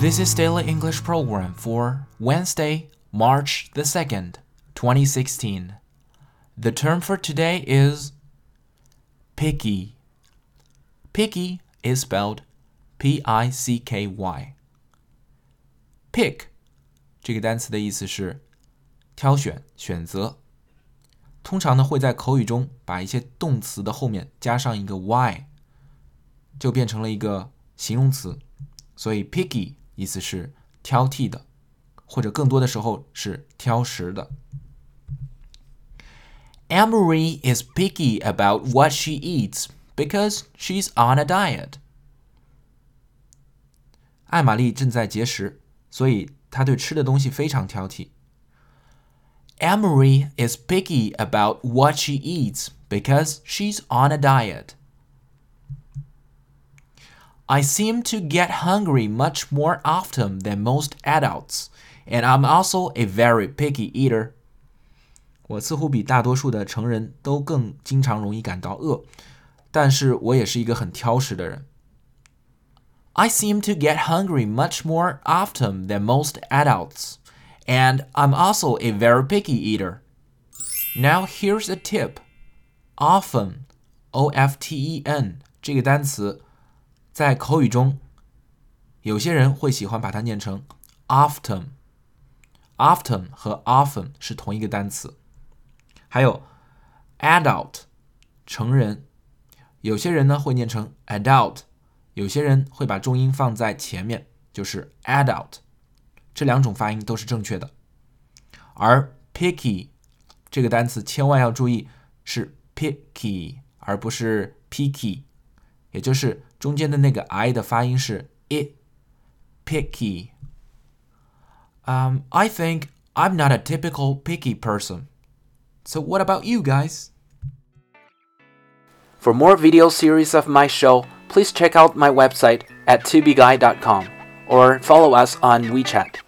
This is Daily English Program for Wednesday, March the 2nd, 2016. The term for today is picky. Picky is spelled P I C K Y. Pick 这个单词的意思是挑选、选择。通常呢会在口语中把一些动词的后面加上一个 y，就变成了一个形容词。所以 picky 意思是挑剔的，或者更多的时候是挑食的。Amory is picky about what she eats because she's on a diet. 艾玛丽正在节食，所以她对吃的东西非常挑剔。Amory is picky about what she eats because she's on a diet. I seem to get hungry much more often than most adults, and I'm also a very picky eater. 我似乎比大多数的成人都更经常容易感到饿，但是我也是一个很挑食的人。I seem to get hungry much more often than most adults, and I'm also a very picky eater. Now here's a tip. Often, O-F-T-E-N 这个单词 在口语中，有些人会喜欢把它念成 often。often 和 often 是同一个单词。还有 adult 成人，有些人呢会念成 adult，有些人会把重音放在前面，就是 adult。这两种发音都是正确的。而 picky 这个单词千万要注意是 picky 而不是 picky，也就是中间的那个 i 的发音是 i，picky。Um, I think I'm not a typical picky person. So what about you guys? For more video series of my show, please check out my website at tubeguy.com or follow us on WeChat.